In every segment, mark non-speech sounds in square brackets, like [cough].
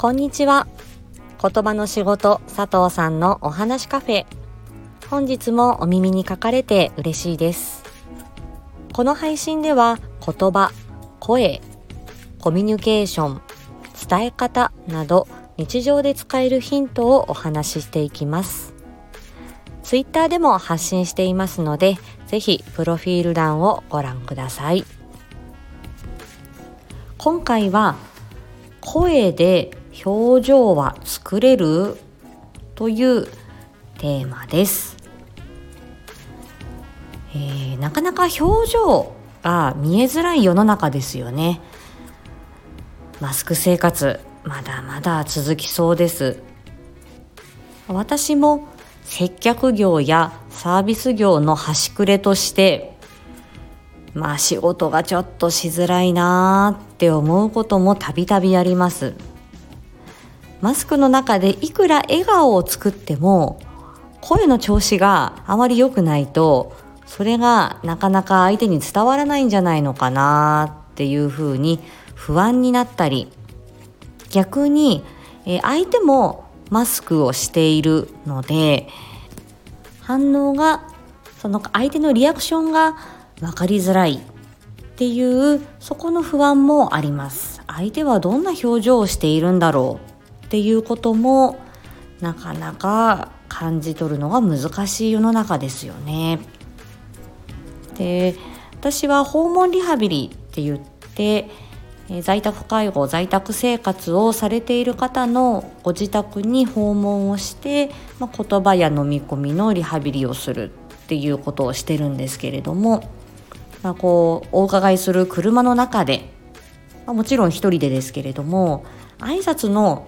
こんにちは。言葉の仕事佐藤さんのお話カフェ。本日もお耳に書かれて嬉しいです。この配信では言葉声コミュニケーション伝え方など日常で使えるヒントをお話ししていきます。ツイッターでも発信していますのでぜひプロフィール欄をご覧ください。今回は声で表情は作れる？というテーマです、えー、なかなか表情が見えづらい世の中ですよね。マスク生活まだまだ続きそうです。私も接客業やサービス業の端くれとしてまあ仕事がちょっとしづらいなーって思うこともたびたびあります。マスクの中でいくら笑顔を作っても声の調子があまり良くないとそれがなかなか相手に伝わらないんじゃないのかなっていうふうに不安になったり逆に、え相手もマスクをしているので反応がその相手のリアクションが分かりづらいっていうそこの不安もあります。相手はどんな表情をしているんだろうっていうこともなかなか感じ取るのが難しい世の中ですよね。で私は訪問リハビリって言って在宅介護在宅生活をされている方のご自宅に訪問をして、まあ、言葉や飲み込みのリハビリをするっていうことをしてるんですけれども、まあ、こうお伺いする車の中で、まあ、もちろん一人でですけれども挨拶の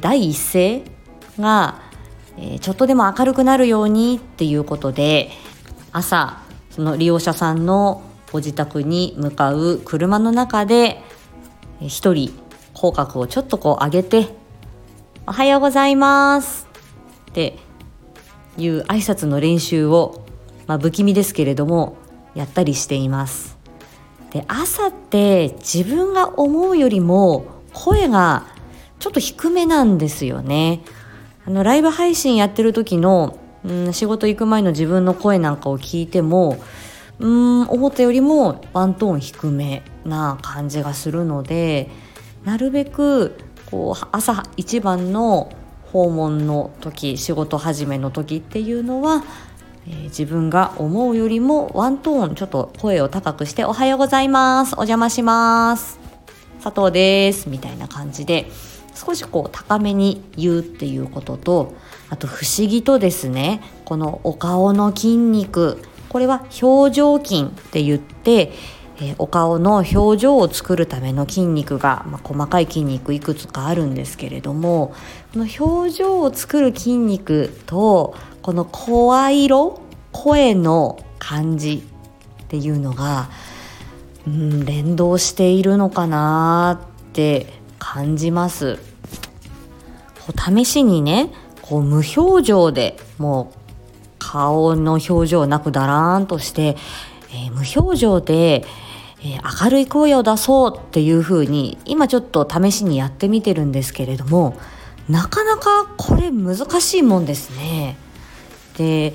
第一声が、えちょっとでも明るくなるようにっていうことで朝その利用者さんのご自宅に向かう車の中で一人口角をちょっとこう上げて「おはようございます」っていう挨拶の練習を、まあ、不気味ですけれどもやったりしています。で朝って自分が思うよりも声がちょっと低めなんですよね。あのライブ配信やってる時の、うん、仕事行く前の自分の声なんかを聞いてもうん思ったよりもワントーン低めな感じがするのでなるべくこう朝一番の訪問の時仕事始めの時っていうのは、えー、自分が思うよりもワントーンちょっと声を高くして「おはようございますお邪魔します佐藤です」みたいな感じで少しこう高めに言うっていうこととあと不思議とですねこのお顔の筋肉これは表情筋って言って、えー、お顔の表情を作るための筋肉が、まあ、細かい筋肉いくつかあるんですけれどもこの表情を作る筋肉とこの声色声の感じっていうのが、うん、連動しているのかなって感じます試しにねこう無表情でもう顔の表情なくだらーんとして、えー、無表情で、えー、明るい声を出そうっていう風に今ちょっと試しにやってみてるんですけれどもなかなかこれ難しいもんですね。で、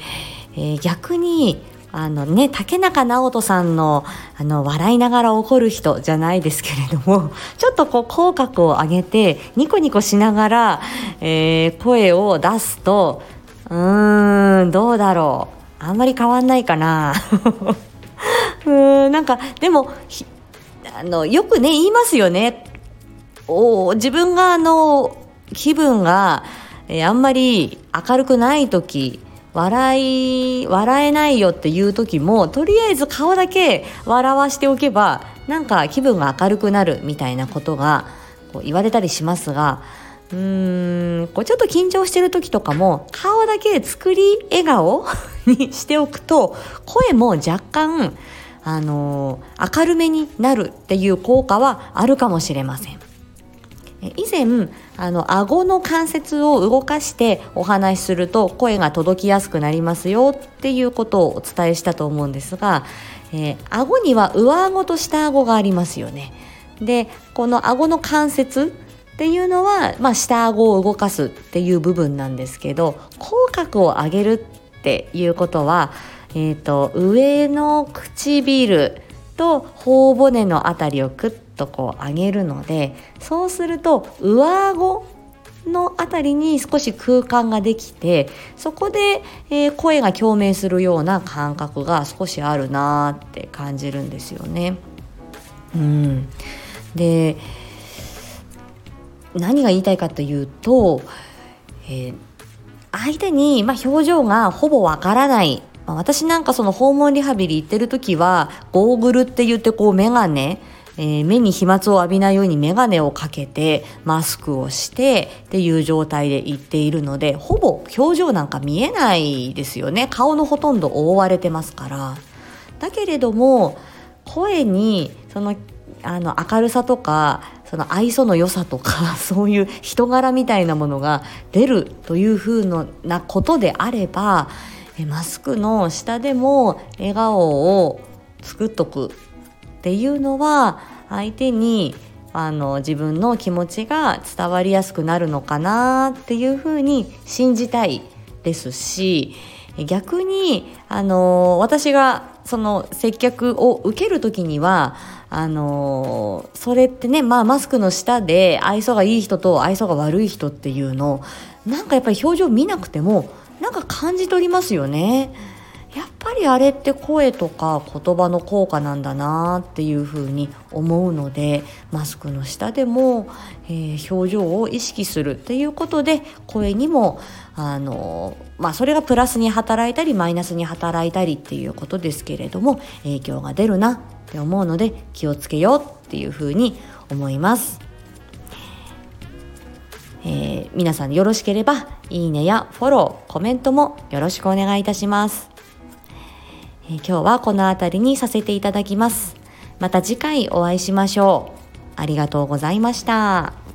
えー、逆にあのね、竹中直人さんの、あの、笑いながら怒る人じゃないですけれども、[laughs] ちょっとこう、口角を上げて、ニコニコしながら、えー、声を出すと、うーん、どうだろう。あんまり変わんないかな。[laughs] うーん、なんか、でも、あの、よくね、言いますよね。お自分が、あの、気分が、えー、あんまり明るくない時笑い笑えないよっていう時もとりあえず顔だけ笑わしておけばなんか気分が明るくなるみたいなことがこう言われたりしますがうーんこうちょっと緊張してる時とかも顔だけ作り笑顔 [laughs] にしておくと声も若干あのー、明るめになるっていう効果はあるかもしれません。以前あの顎の関節を動かしてお話しすると声が届きやすくなりますよっていうことをお伝えしたと思うんですが、えー、顎には上顎と下顎がありますよね。でこの顎の関節っていうのは、まあ、下顎を動かすっていう部分なんですけど口角を上げるっていうことは、えーと、上の唇と頬骨のあたりをクッとこう上げるのでそうすると上顎のあたりに少し空間ができてそこで、えー、声が共鳴するような感覚が少しあるなって感じるんですよね。うん、で何が言いたいかというと、えー、相手に、まあ、表情がほぼわからないま私なんかその訪問リハビリ行ってる時はゴーグルって言ってこう眼鏡えー、目に飛沫を浴びないように眼鏡をかけてマスクをしてっていう状態で行っているのでほぼ表情なんか見えないですよね。顔のほとんど覆われてますから。だけれども声にそのあの明るさとかその愛想の良さとか [laughs] そういう人柄みたいなものが出るというふうなことであればマスクの下でも笑顔を作っとく。っていうのは相手にあの自分の気持ちが伝わりやすくなるのかなっていうふうに信じたいですし逆にあの私がその接客を受ける時にはあのそれってね、まあ、マスクの下で愛想がいい人と愛想が悪い人っていうのなんかやっぱり表情見なくてもなんか感じ取りますよね。やっぱりあれって声とか言葉の効果なんだなっていうふうに思うのでマスクの下でも、えー、表情を意識するっていうことで声にもあのまあそれがプラスに働いたりマイナスに働いたりっていうことですけれども影響が出るなって思うので気をつけようっていうふうに思います。えー、皆さんよろしければいいねやフォローコメントもよろしくお願いいたします。え今日はこの辺りにさせていただきます。また次回お会いしましょう。ありがとうございました。